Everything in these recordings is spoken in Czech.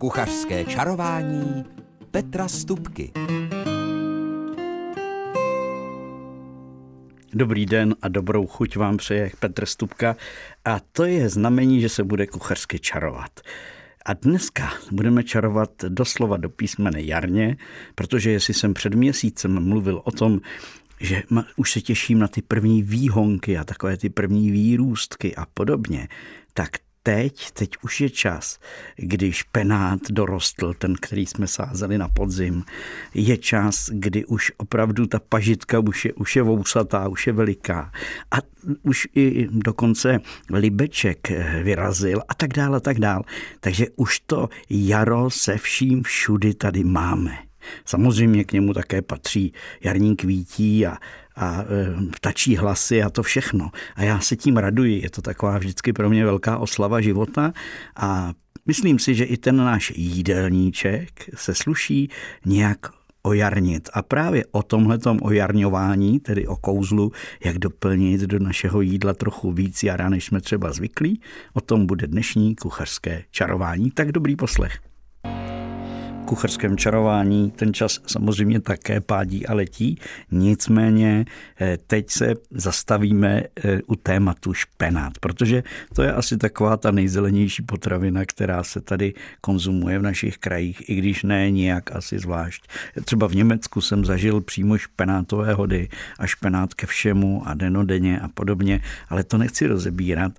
Kuchařské čarování Petra Stupky. Dobrý den a dobrou chuť vám přeje Petr Stupka a to je znamení, že se bude kuchařsky čarovat. A dneska budeme čarovat doslova do písmene jarně, protože jestli jsem před měsícem mluvil o tom, že už se těším na ty první výhonky a takové ty první výrůstky a podobně, tak teď, teď už je čas, když penát dorostl, ten, který jsme sázeli na podzim, je čas, kdy už opravdu ta pažitka už je, už je vousatá, už je veliká a už i dokonce libeček vyrazil a tak dále, a tak dále. Takže už to jaro se vším všudy tady máme. Samozřejmě k němu také patří jarní kvítí a, a e, ptačí hlasy a to všechno. A já se tím raduji. Je to taková vždycky pro mě velká oslava života a myslím si, že i ten náš jídelníček se sluší nějak ojarnit. A právě o tomhletom ojarňování, tedy o kouzlu, jak doplnit do našeho jídla trochu víc jara, než jsme třeba zvyklí, o tom bude dnešní kuchařské čarování. Tak dobrý poslech kucharském čarování ten čas samozřejmě také pádí a letí. Nicméně eh, teď se zastavíme eh, u tématu špenát, protože to je asi taková ta nejzelenější potravina, která se tady konzumuje v našich krajích, i když ne nějak asi zvlášť. Třeba v Německu jsem zažil přímo špenátové hody a špenát ke všemu a denodenně a podobně, ale to nechci rozebírat.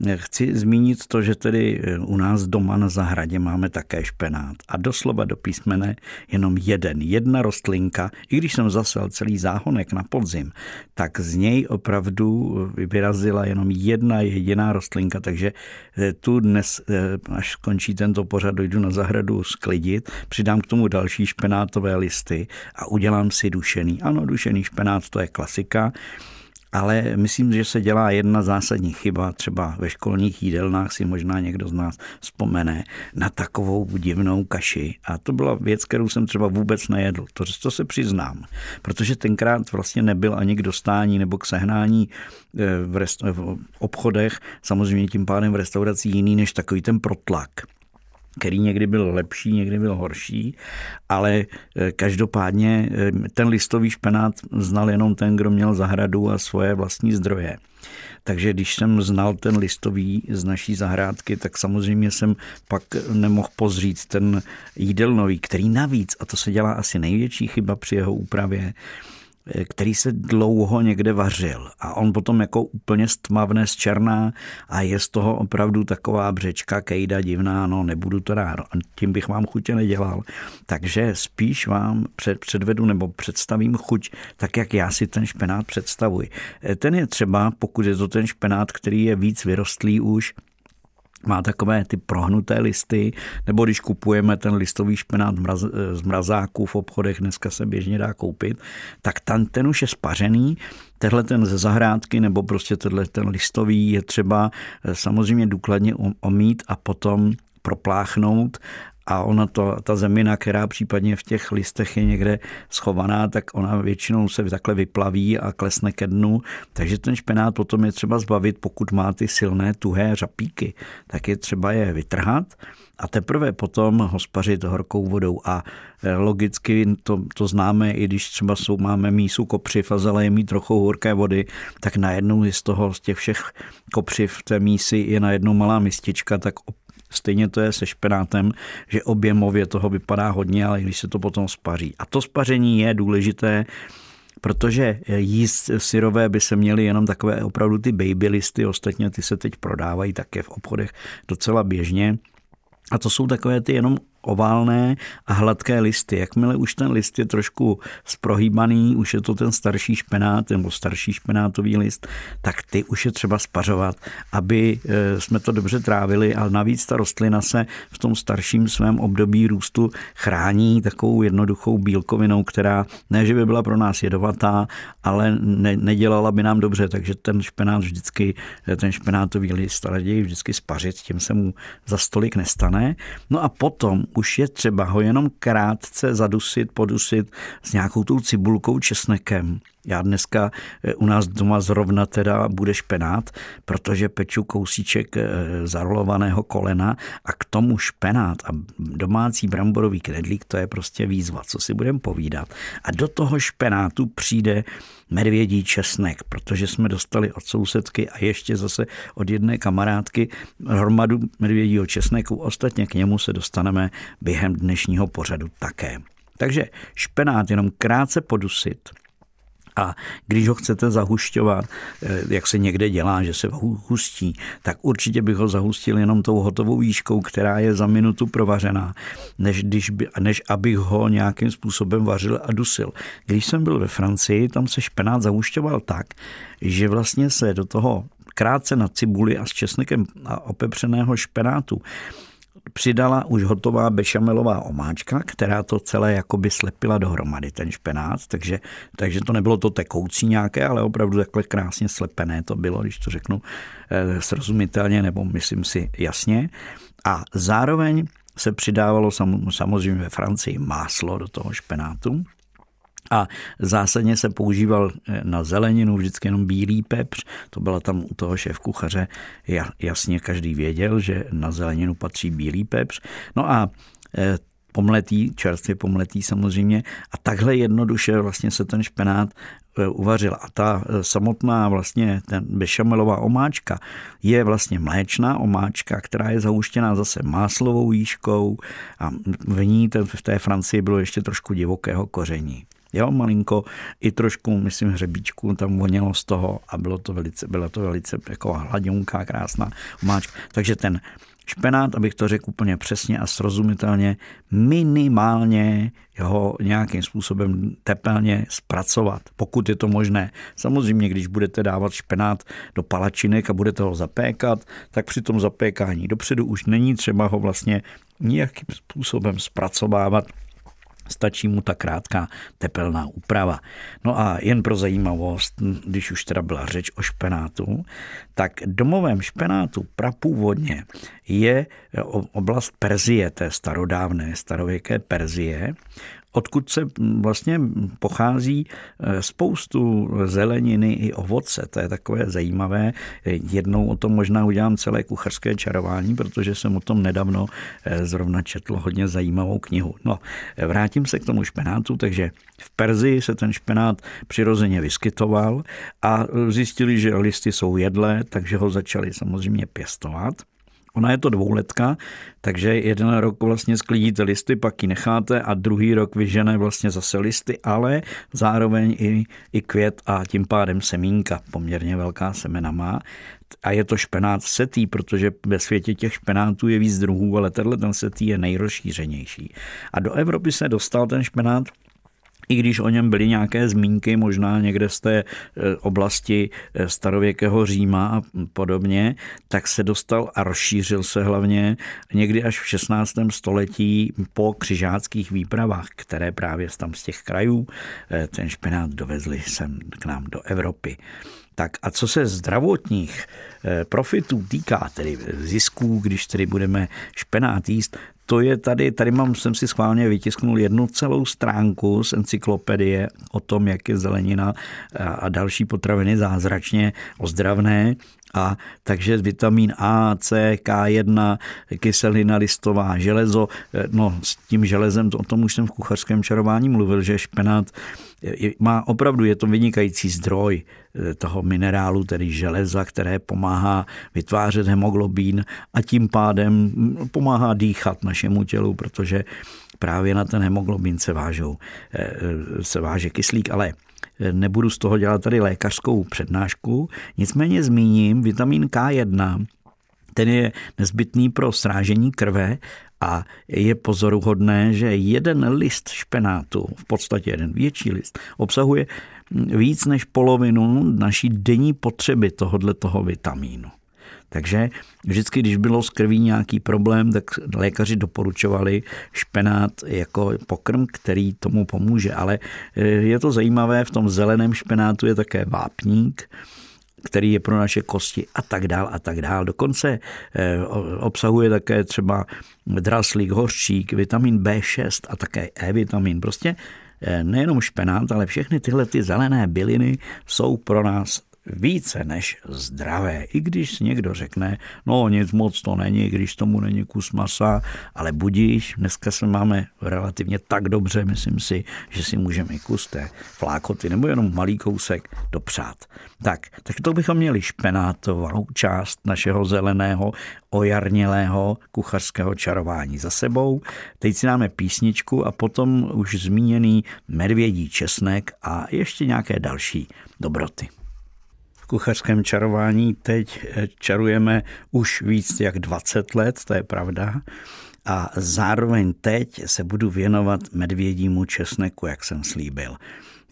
Chci zmínit to, že tedy eh, u nás doma na zahradě máme také špenát a doslova do písmene jenom jeden, jedna rostlinka, i když jsem zasel celý záhonek na podzim, tak z něj opravdu vyrazila jenom jedna jediná rostlinka, takže eh, tu dnes, eh, až skončí tento pořad, dojdu na zahradu sklidit, přidám k tomu další špenátové listy a udělám si dušený. Ano, dušený špenát to je klasika, ale myslím, že se dělá jedna zásadní chyba, třeba ve školních jídelnách si možná někdo z nás vzpomene na takovou divnou kaši. A to byla věc, kterou jsem třeba vůbec nejedl. To, to se přiznám, protože tenkrát vlastně nebyl ani k dostání nebo k sehnání eh, v, rest, v obchodech, samozřejmě tím pádem v restauraci jiný než takový ten protlak který někdy byl lepší, někdy byl horší, ale eh, každopádně eh, ten listový špenát znal jenom ten, kdo měl zahradu a svoje vlastní zdroje. Takže když jsem znal ten listový z naší zahrádky, tak samozřejmě jsem pak nemohl pozřít ten jídelnový, který navíc, a to se dělá asi největší chyba při jeho úpravě, který se dlouho někde vařil a on potom jako úplně stmavne z černá a je z toho opravdu taková břečka, kejda divná, no nebudu to rád, tím bych vám chutě nedělal. Takže spíš vám před, předvedu nebo představím chuť tak, jak já si ten špenát představuji. Ten je třeba, pokud je to ten špenát, který je víc vyrostlý už, má takové ty prohnuté listy, nebo když kupujeme ten listový špenát z mrazáků v obchodech, dneska se běžně dá koupit, tak ten, ten už je spařený, tenhle ten ze zahrádky nebo prostě tenhle ten listový je třeba eh, samozřejmě důkladně omít a potom propláchnout a ona to, ta zemina, která případně v těch listech je někde schovaná, tak ona většinou se takhle vyplaví a klesne ke dnu, takže ten špenát potom je třeba zbavit, pokud má ty silné tuhé řapíky, tak je třeba je vytrhat a teprve potom ho spařit horkou vodou. A e, logicky to, to známe, i když třeba jsou, máme mísu kopřiv a zaleje mít trochu horké vody, tak najednou je z toho, z těch všech kopřiv té mísy je najednou malá mistička, tak Stejně to je se špenátem, že objemově toho vypadá hodně, ale když se to potom spaří. A to spaření je důležité, protože jíst syrové by se měly jenom takové opravdu ty baby listy, ostatně ty se teď prodávají také v obchodech docela běžně. A to jsou takové ty jenom oválné a hladké listy. Jakmile už ten list je trošku sprohýbaný, už je to ten starší špenát nebo starší špenátový list, tak ty už je třeba spařovat, aby e, jsme to dobře trávili, ale navíc ta rostlina se v tom starším svém období růstu chrání takovou jednoduchou bílkovinou, která ne, že by byla pro nás jedovatá, ale ne, nedělala by nám dobře, takže ten špenát vždycky, e, ten špenátový list raději vždycky spařit, tím se mu za stolik nestane. No a potom už je třeba ho jenom krátce zadusit, podusit s nějakou tou cibulkou, česnekem Já dneska eh, u nás doma zrovna teda bude špenát, protože peču kousíček eh, zarolovaného kolena a k tomu špenát a domácí bramborový knedlík, to je prostě výzva, co si budeme povídat. A do toho špenátu přijde medvědí česnek, protože jsme dostali od sousedky a ještě zase od jedné kamarádky hromadu medvědího česneku. Ostatně k němu se dostaneme během dnešního pořadu také. Takže špenát jenom krátce podusit – a když ho chcete zahušťovat, eh, jak se někde dělá, že se hustí, tak určitě bych ho zahustil jenom tou hotovou výškou, která je za minutu provařená, než, když by, než abych ho nějakým způsobem vařil a dusil. Když jsem byl ve Francii, tam se špenát zahušťoval tak, že vlastně se do toho krátce na cibuli a s česnekem a opepřeného špenátu přidala už hotová bešamelová omáčka, která to celé jakoby slepila dohromady, ten špenát, takže, takže to nebylo to tekoucí nějaké, ale opravdu takhle krásně slepené to bylo, když to řeknu eh, srozumitelně, nebo myslím si jasně. A zároveň se přidávalo samozřejmě ve Francii máslo do toho špenátu, a zásadně se používal eh, na zeleninu vždycky jenom bílý pepř. To byla tam u toho šéf kuchaře jasně každý věděl, že na zeleninu patří bílý pepř. No a eh, pomletý, čerstvě pomletý samozřejmě. A takhle jednoduše vlastně se ten špenát eh, uvařil. A ta samotná vlastně ten bešamelová omáčka je vlastně mléčná omáčka, která je zahuštěná zase máslovou výškou a v ní v té Francii bylo ještě trošku divokého koření. Jo, malinko, i trošku, myslím, hřebíčku tam vonělo z toho a bylo to velice, byla to velice jako hladionká, krásná omáčka. Takže ten špenát, abych to řekl úplně přesně a srozumitelně, minimálně ho nějakým způsobem tepelně zpracovat, pokud je to možné. Samozřejmě, když budete dávat špenát do palačinek a budete ho zapékat, tak při tom zapékání dopředu už není třeba ho vlastně nějakým způsobem zpracovávat Stačí mu ta krátká tepelná úprava. No a jen pro zajímavost, když už teda byla řeč o špenátu, tak domovém špenátu prapůvodně je oblast Perzie, té starodávné, starověké Perzie, odkud se vlastně pochází eh, spoustu zeleniny i ovoce. To je takové zajímavé. Jednou o tom možná udělám celé kuchařské čarování, protože jsem o tom nedávno eh, zrovna četl hodně zajímavou knihu. No, vrátím se k tomu špenátu, takže v Perzii se ten špenát přirozeně vyskytoval a zjistili, že listy jsou jedlé, takže ho začali samozřejmě pěstovat. Ona je to dvouletka, takže jeden rok vlastně sklidíte listy, pak ji necháte a druhý rok vyžene vlastně zase listy, ale zároveň i, i květ a tím pádem semínka, poměrně velká semena má. A je to špenát setý, protože ve světě těch špenátů je víc druhů, ale tenhle ten setý je nejrozšířenější. A do Evropy se dostal ten špenát i když o něm byly nějaké zmínky, možná někde z té e, oblasti e, starověkého Říma a podobně, tak se dostal a rozšířil se hlavně někdy až v 16. století po křižáckých výpravách, které právě tam z těch krajů e, ten špenát dovezli sem k nám do Evropy. Tak a co se zdravotních profitů týká, tedy zisků, když tedy budeme špenát jíst, to je tady, tady mám, jsem si schválně vytisknul jednu celou stránku z encyklopedie o tom, jak je zelenina a další potraviny zázračně ozdravné. A takže vitamin A, C, K1, kyselina listová, železo, no s tím železem, o tom už jsem v kuchařském čarování mluvil, že špenát má opravdu, je to vynikající zdroj eh, toho minerálu, tedy železa, které pomáhá vytvářet hemoglobín a tím pádem pomáhá dýchat našemu tělu, protože právě na ten hemoglobin se, vážou, eh, se váže kyslík, ale nebudu z toho dělat tady lékařskou přednášku, nicméně zmíním vitamin K1, ten je nezbytný pro srážení krve a je pozoruhodné, že jeden list špenátu, v podstatě jeden větší list, obsahuje víc než polovinu naší denní potřeby tohoto toho vitamínu. Takže vždycky, když bylo s krví nějaký problém, tak lékaři doporučovali špenát jako pokrm, který tomu pomůže. Ale eh, je to zajímavé, v tom zeleném špenátu je také vápník, který je pro naše kosti a tak dál a tak dál. Dokonce eh, obsahuje také třeba draslík, hořčík, vitamin B6 a také. Prostě eh, nejenom špenát, ale všechny tyhle ty zelené byliny jsou pro nás více než zdravé. I když někdo řekne, no nic moc to není, když tomu není kus masa, ale budíš, dneska se máme relativně tak dobře, myslím si, že si můžeme kus té flákoty nebo jenom malý kousek dopřát. Tak, tak to bychom měli špenátovou část našeho zeleného, ojarnělého kuchařského čarování za sebou. Teď si dáme písničku a potom už zmíněný medvědí česnek a ještě nějaké další dobroty kuchařském čarování teď eh, čarujeme už víc jak 20 let, to je pravda. A zároveň teď se budu věnovat medvědímu česneku, jak jsem slíbil.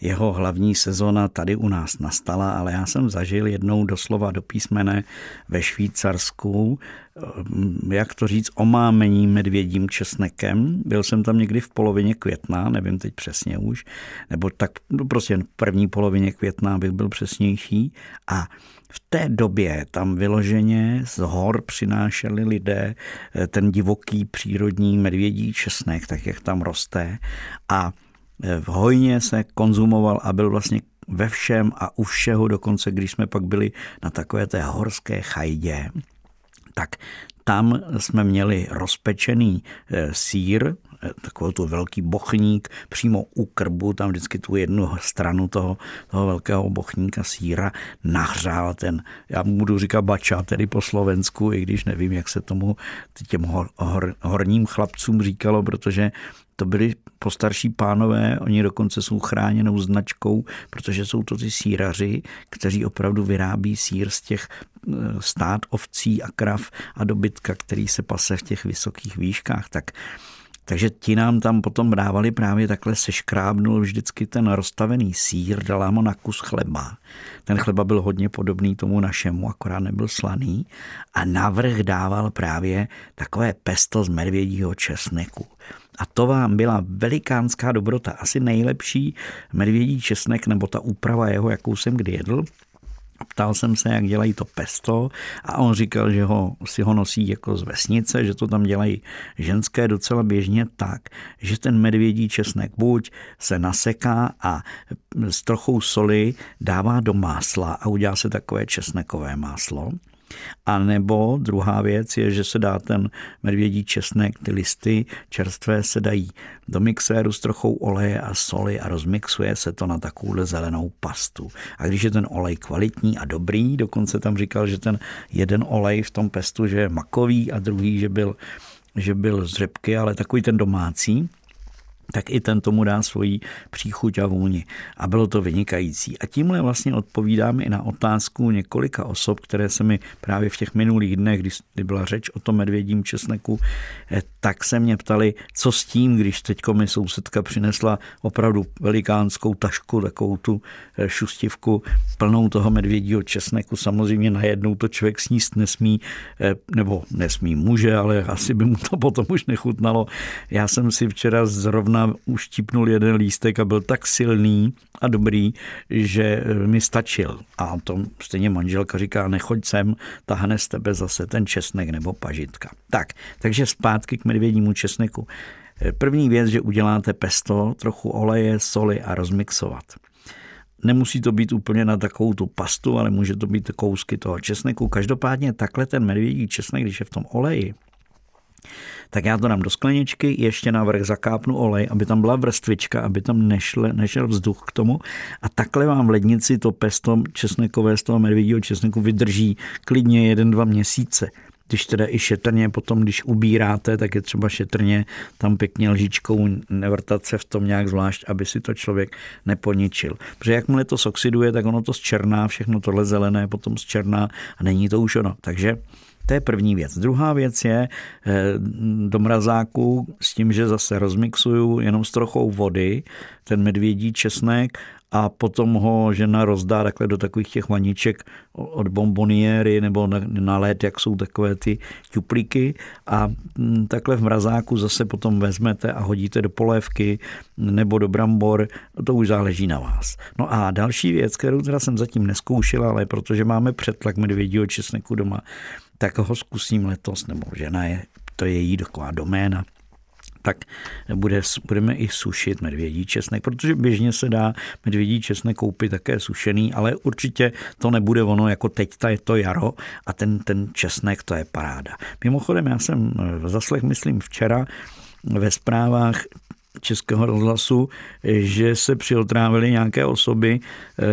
Jeho hlavní sezona tady u nás nastala, ale já jsem zažil jednou doslova do písmene ve Švýcarsku, eh, jak to říct, omámení medvědím česnekem. Byl jsem tam někdy v polovině května, nevím teď přesně už, nebo tak no prostě v první polovině května, abych byl přesnější. A v té době tam vyloženě z hor přinášeli lidé eh, ten divoký přírodní medvědí česnek, tak jak tam roste. A v hojně se konzumoval a byl vlastně ve všem a u všeho, dokonce když jsme pak byli na takové té horské chajdě, tak tam jsme měli rozpečený eh, sír, eh, takový tu velký bochník přímo u krbu, tam vždycky tu jednu stranu toho, toho velkého bochníka síra nahřál ten, já budu říkat bača, tedy po slovensku, i když nevím, jak se tomu těm hor, hor, horním chlapcům říkalo, protože to byli postarší pánové, oni dokonce jsou chráněnou značkou, protože jsou to ty síraři, kteří opravdu vyrábí sír z těch eh, stát ovcí a krav a dobytka, který se pase v těch vysokých výškách. Tak takže ti nám tam potom dávali právě takhle seškrábnul vždycky ten rozstavený sír, dala mu na kus chleba. Ten chleba byl hodně podobný tomu našemu, akorát nebyl slaný. A navrh dával právě takové pesto z medvědího česneku. A to vám byla velikánská dobrota. Asi nejlepší medvědí česnek, nebo ta úprava jeho, jakou jsem kdy jedl. Ptal jsem se, jak dělají to pesto a on říkal, že ho, si ho nosí jako z vesnice, že to tam dělají ženské docela běžně tak, že ten medvědí česnek buď se naseká a s trochou soli dává do másla a udělá se takové česnekové máslo, a nebo druhá věc je, že se dá ten medvědí česnek, ty listy čerstvé se dají do mixéru s trochou oleje a soli a rozmixuje se to na takovouhle zelenou pastu. A když je ten olej kvalitní a dobrý, dokonce tam říkal, že ten jeden olej v tom pestu, že je makový a druhý, že byl že byl z řepky, ale takový ten domácí, tak i ten tomu dá svoji příchuť a vůni. A bylo to vynikající. A tímhle vlastně odpovídám i na otázku několika osob, které se mi právě v těch minulých dnech, kdy byla řeč o tom medvědím česneku, eh, tak se mě ptali, co s tím, když teď mi sousedka přinesla opravdu velikánskou tašku, takovou tu eh, šustivku plnou toho medvědího česneku. Samozřejmě najednou to člověk sníst nesmí, eh, nebo nesmí může, ale asi by mu to potom už nechutnalo. Já jsem si včera zrovna zrovna uštípnul jeden lístek a byl tak silný a dobrý, že mi stačil. A to stejně manželka říká, nechoď sem, tahne z tebe zase ten česnek nebo pažitka. Tak, takže zpátky k medvědímu česneku. První věc, že uděláte pesto, trochu oleje, soli a rozmixovat. Nemusí to být úplně na takovou tu pastu, ale může to být kousky toho česneku. Každopádně takhle ten medvědí česnek, když je v tom oleji, tak já to dám do skleničky, ještě na vrch zakápnu olej, aby tam byla vrstvička, aby tam nešle, nešel vzduch k tomu a takhle vám v lednici to pesto česnekové z toho medvědího česneku vydrží klidně jeden, dva měsíce. Když teda i šetrně potom, když ubíráte, tak je třeba šetrně tam pěkně lžičkou nevrtat se v tom nějak zvlášť, aby si to člověk neponičil. Protože jakmile to soxiduje, tak ono to zčerná, všechno tohle zelené potom zčerná a není to už ono. Takže to je první věc. Druhá věc je eh, do mrazáku s tím, že zase rozmixuju jenom s trochou vody ten medvědí česnek a potom ho žena rozdá takhle do takových těch vaniček od bomboniery nebo na, na led, jak jsou takové ty ťuplíky a mm, takhle v mrazáku zase potom vezmete a hodíte do polévky nebo do brambor, to už záleží na vás. No a další věc, kterou teda jsem zatím neskoušel, ale protože máme přetlak medvědího česneku doma, tak ho zkusím letos, nebo žena je, to je její taková doména, tak bude, budeme i sušit medvědí česnek, protože běžně se dá medvědí česnek koupit také sušený, ale určitě to nebude ono, jako teď ta je to jaro a ten, ten česnek to je paráda. Mimochodem, já jsem zaslech, myslím, včera ve zprávách Českého rozhlasu, že se přiotrávili nějaké osoby eh,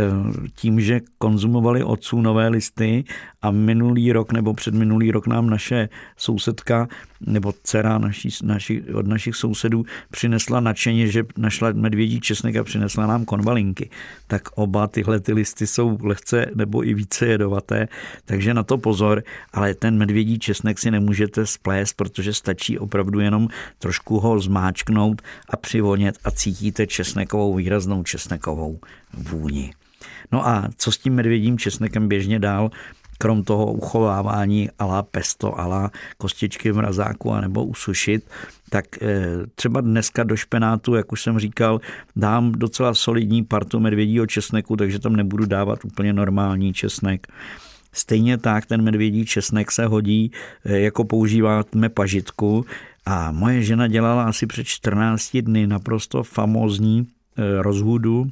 tím, že konzumovali odsůnové listy a minulý rok nebo předminulý rok nám naše sousedka nebo dcera naší, naši, od našich sousedů přinesla nadšeně, že našla medvědí česnek a přinesla nám konvalinky. Tak oba tyhle ty listy jsou lehce nebo i více jedovaté, takže na to pozor, ale ten medvědí česnek si nemůžete splést, protože stačí opravdu jenom trošku ho zmáčknout a přivonět a cítíte česnekovou, výraznou česnekovou vůni. No a co s tím medvědím česnekem běžně dál? Krom toho uchovávání ala pesto, ala kostičky v mrazáku a nebo usušit, tak eh, třeba dneska do špenátu, jak už jsem říkal, dám docela solidní partu medvědího česneku, takže tam nebudu dávat úplně normální česnek. Stejně tak ten medvědí česnek se hodí, eh, jako používáme pažitku. A moje žena dělala asi před 14 dny naprosto famózní eh, rozhudu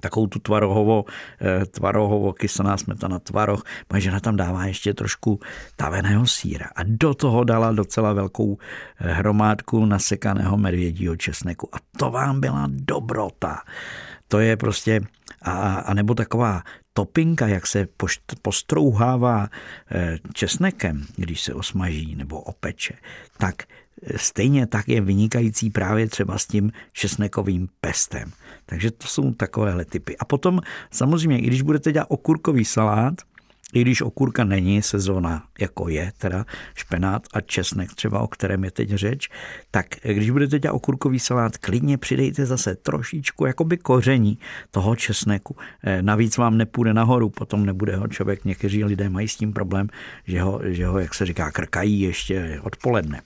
takovou tu tvarohovo, eh, tvarohovo kysaná smetana tvaroh. Moje žena tam dává ještě trošku taveného síra a do toho dala docela velkou eh, hromádku nasekaného medvědího česneku. A to vám byla dobrota. To je prostě, a, a nebo taková topinka, jak se postrouhává eh, česnekem, když se osmaží nebo opeče, tak stejně tak je vynikající právě třeba s tím česnekovým pestem. Takže to jsou takovéhle typy. A potom samozřejmě, i když budete dělat okurkový salát, i když okurka není sezóna, jako je teda špenát a česnek třeba, o kterém je teď řeč, tak když budete dělat okurkový salát, klidně přidejte zase trošičku jakoby koření toho česneku. Eh, navíc vám nepůjde nahoru, potom nebude ho člověk, někteří lidé mají s tím problém, že ho, že ho jak se říká, krkají ještě odpoledne.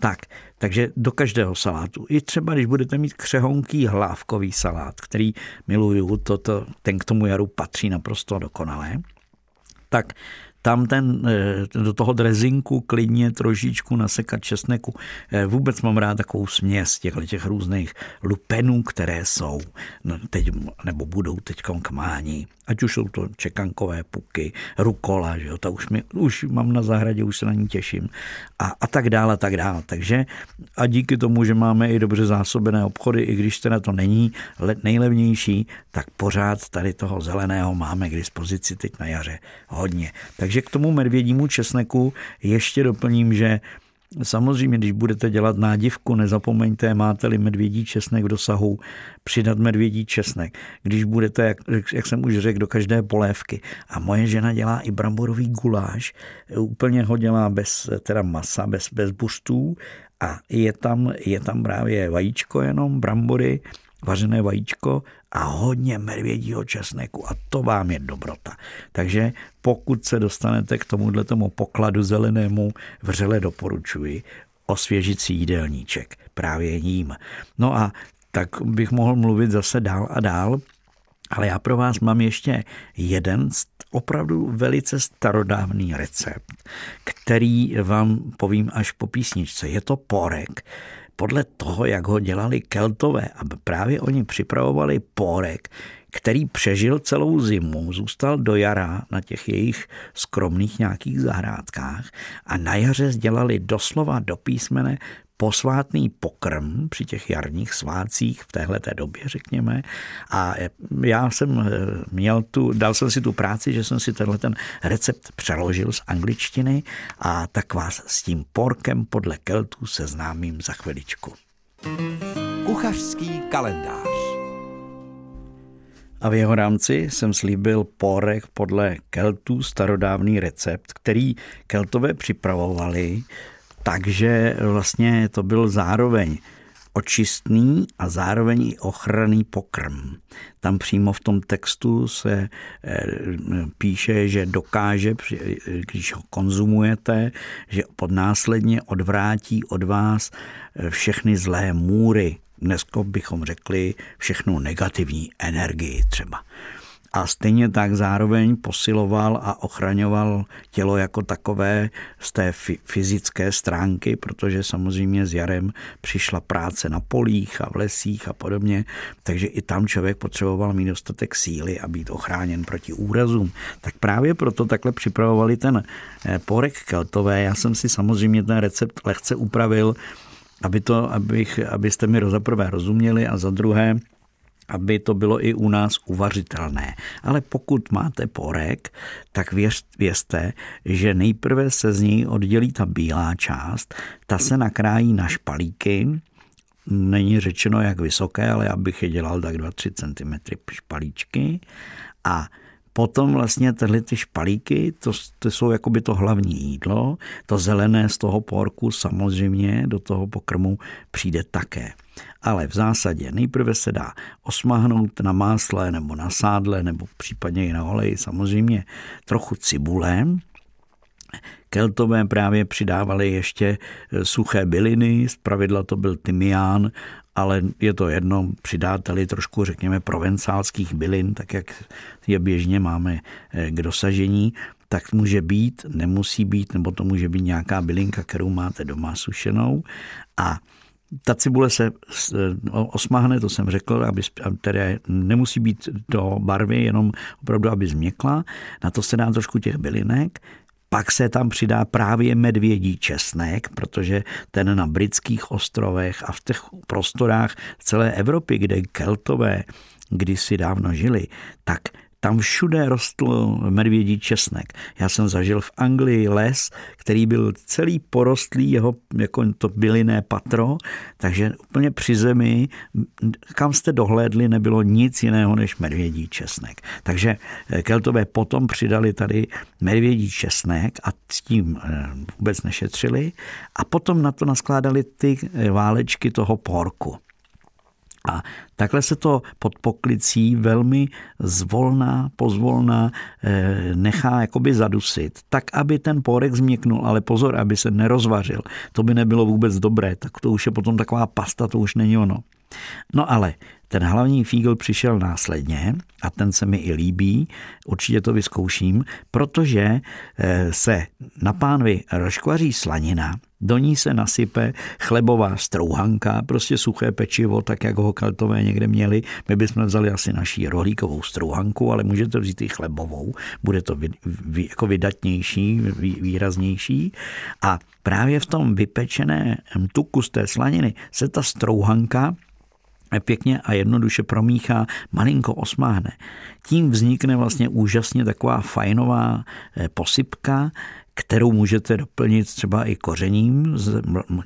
Tak, takže do každého salátu. I třeba, když budete mít křehonký hlávkový salát, který miluju, to, ten k tomu jaru patří naprosto dokonale, tak tam ten, eh, do toho drezinku klidně trošičku nasekat česneku. Eh, vůbec mám rád takovou směs těch, těch různých lupenů, které jsou no, teď, nebo budou teď k mání. Ať už jsou to čekankové puky, rukola, že jo, to už, mi, už mám na zahradě, už se na ní těším. A, a tak dále, a tak dále. Takže a díky tomu, že máme i dobře zásobené obchody, i když teda to není nejlevnější, tak pořád tady toho zeleného máme k dispozici teď na jaře hodně. Takže takže k tomu medvědímu česneku ještě doplním, že Samozřejmě, když budete dělat nádivku, nezapomeňte, máte-li medvědí česnek v dosahu, přidat medvědí česnek. Když budete, jak, jak jsem už řekl, do každé polévky. A moje žena dělá i bramborový guláš, úplně ho dělá bez teda masa, bez, bez bustů a je tam, je tam právě vajíčko jenom, brambory, vařené vajíčko a hodně medvědího česneku a to vám je dobrota. Takže pokud se dostanete k tomuhle tomu pokladu zelenému, vřele doporučuji osvěžit si jídelníček právě ním. No a tak bych mohl mluvit zase dál a dál, ale já pro vás mám ještě jeden opravdu velice starodávný recept, který vám povím až po písničce. Je to porek podle toho, jak ho dělali keltové. A právě oni připravovali porek, který přežil celou zimu, zůstal do jara na těch jejich skromných nějakých zahrádkách a na jaře dělali doslova do písmene posvátný pokrm při těch jarních svácích v téhle době, řekněme. A já jsem eh, měl tu, dal jsem si tu práci, že jsem si tenhle ten recept přeložil z angličtiny a tak vás s tím porkem podle Keltů seznámím za chviličku. Kuchařský kalendář a v jeho rámci jsem slíbil porek podle Keltů starodávný recept, který Keltové připravovali takže vlastně to byl zároveň očistný a zároveň i ochranný pokrm. Tam přímo v tom textu se eh, píše, že dokáže, když ho konzumujete, že podnásledně odvrátí od vás eh, všechny zlé můry. Dneska bychom řekli všechnu negativní energii třeba. A stejně tak zároveň posiloval a ochraňoval tělo jako takové z té fyzické stránky, protože samozřejmě s jarem přišla práce na polích a v lesích a podobně, takže i tam člověk potřeboval mít dostatek síly a být ochráněn proti úrazům. Tak právě proto takhle připravovali ten eh, porek keltové. Já jsem si samozřejmě ten recept lehce upravil, aby to, abych, abyste mi za prvé rozuměli a za druhé, aby to bylo i u nás uvařitelné. Ale pokud máte porek, tak věř, věřte, že nejprve se z něj oddělí ta bílá část, ta se nakrájí na špalíky, není řečeno jak vysoké, ale já bych je dělal tak 2-3 cm špalíčky a Potom vlastně tyhle ty špalíky, to, to jsou jakoby to hlavní jídlo, to zelené z toho porku samozřejmě do toho pokrmu přijde také. Ale v zásadě nejprve se dá osmahnout na másle nebo na sádle nebo případně i na oleji samozřejmě trochu cibule, Keltové právě přidávali ještě suché byliny, z pravidla to byl tymián ale je to jedno, přidáte-li trošku, řekněme, provencálských bylin, tak jak je běžně máme eh, k dosažení, tak může být, nemusí být, nebo to může být nějaká bylinka, kterou máte doma sušenou. A ta cibule se eh, osmahne, to jsem řekl, aby, které nemusí být do barvy, jenom opravdu, aby změkla. Na to se dá trošku těch bylinek, pak se tam přidá právě medvědí česnek, protože ten na britských ostrovech a v těch prostorách celé Evropy, kde keltové kdysi dávno žili, tak tam všude rostl medvědí česnek. Já jsem zažil v Anglii les, který byl celý porostlý, jeho jako to byliné patro, takže úplně při zemi, kam jste dohlédli, nebylo nic jiného než medvědí česnek. Takže eh, Keltové potom přidali tady medvědí česnek a s tím eh, vůbec nešetřili a potom na to naskládali ty eh, válečky toho porku. A takhle se to pod poklicí velmi zvolná, pozvolná eh, nechá jakoby zadusit, tak aby ten pórek změknul, ale pozor, aby se nerozvařil. To by nebylo vůbec dobré, tak to už je potom taková pasta, to už není ono. No ale ten hlavní fígl přišel následně a ten se mi i líbí, určitě to vyzkouším, protože eh, se na pánvi rozkvaří slanina, do ní se nasype chlebová strouhanka, prostě suché pečivo, tak jak ho kaltové někde měli. My bychom vzali asi naší rohlíkovou strouhanku, ale můžete vzít i chlebovou, bude to vy, vy, jako vydatnější, vý, výraznější. A právě v tom vypečeném tuku z té slaniny se ta strouhanka pěkně a jednoduše promíchá, malinko osmáhne. Tím vznikne vlastně úžasně taková fajnová eh, posypka, kterou můžete doplnit třeba i kořením.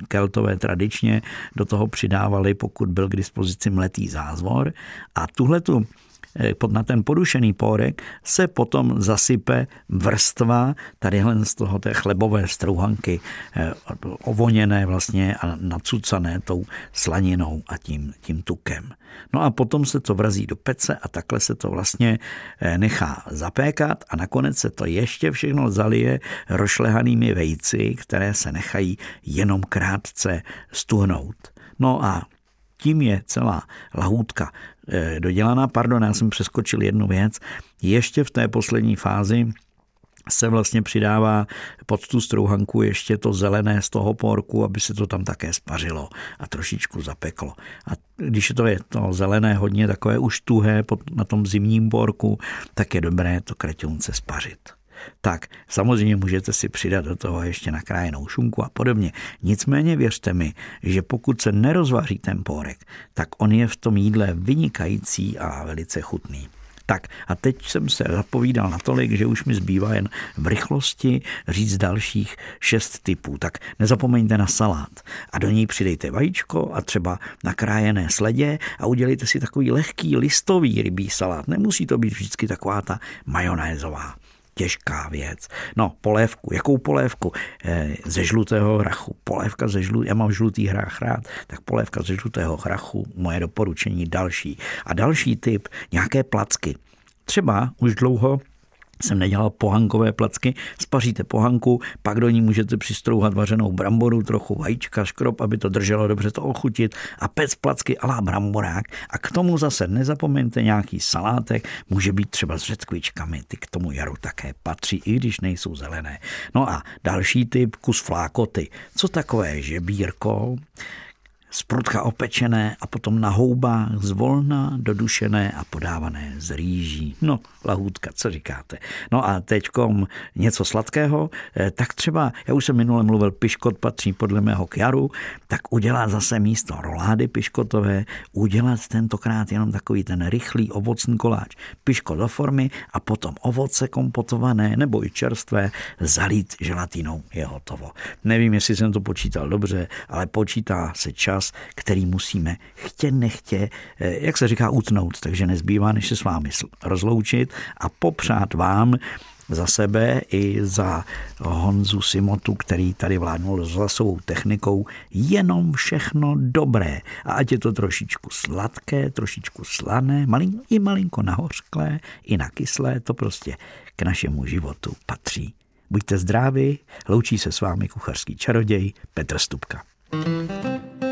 Keltové tradičně do toho přidávali, pokud byl k dispozici mletý zázvor. A tuhle tu Eh, na ten podušený pórek se potom zasype vrstva tadyhle z toho té chlebové strouhanky eh, ovoněné vlastně a nacucané tou slaninou a tím, tím tukem. No a potom se to vrazí do pece a takhle se to vlastně eh, nechá zapékat a nakonec se to ještě všechno zalije rošlehanými vejci, které se nechají jenom krátce stuhnout. No a tím je celá lahůdka dodělaná. Pardon, já jsem přeskočil jednu věc. Ještě v té poslední fázi se vlastně přidává pod tu strouhanku ještě to zelené z toho porku, aby se to tam také spařilo a trošičku zapeklo. A když to je to zelené hodně takové už tuhé na tom zimním porku, tak je dobré to kreťunce spařit tak samozřejmě můžete si přidat do toho ještě nakrájenou šunku a podobně. Nicméně věřte mi, že pokud se nerozvaří ten pórek, tak on je v tom jídle vynikající a velice chutný. Tak a teď jsem se zapovídal natolik, že už mi zbývá jen v rychlosti říct dalších šest typů. Tak nezapomeňte na salát a do něj přidejte vajíčko a třeba nakrájené sledě a udělejte si takový lehký listový rybí salát. Nemusí to být vždycky taková ta majonézová těžká věc. No, polévku. Jakou polévku? E, ze žlutého hrachu. Polévka ze žlutého, já mám žlutý hrách rád, tak polévka ze žlutého hrachu, moje doporučení další. A další typ, nějaké placky. Třeba už dlouho jsem nedělal pohankové placky, spaříte pohanku, pak do ní můžete přistrouhat vařenou bramboru, trochu vajíčka, škrob, aby to drželo dobře to ochutit a pec placky alá bramborák a k tomu zase nezapomeňte nějaký salátek, může být třeba s řetkvičkami, ty k tomu jaru také patří, i když nejsou zelené. No a další typ, kus flákoty. Co takové žebírko? Sprutka opečené a potom na houbách zvolna dodušené a podávané z rýží. No, lahůdka, co říkáte? No a teďkom něco sladkého, eh, tak třeba, já už jsem minule mluvil, piškot patří podle mého k jaru, tak udělat zase místo rolády piškotové, udělat tentokrát jenom takový ten rychlý ovocný koláč. Piškot do formy a potom ovoce kompotované nebo i čerstvé zalít želatinou je hotovo. Nevím, jestli jsem to počítal dobře, ale počítá se čas čas, který musíme chtě nechtě, eh, jak se říká, utnout. Takže nezbývá, než se s vámi rozloučit a popřát vám za sebe i za Honzu Simotu, který tady vládnul za svou technikou, jenom všechno dobré. A ať je to trošičku sladké, trošičku slané, malin, i malinko nahořklé, i na kyslé, to prostě k našemu životu patří. Buďte zdraví, loučí se s vámi kuchařský čaroděj Petr Stupka. thank you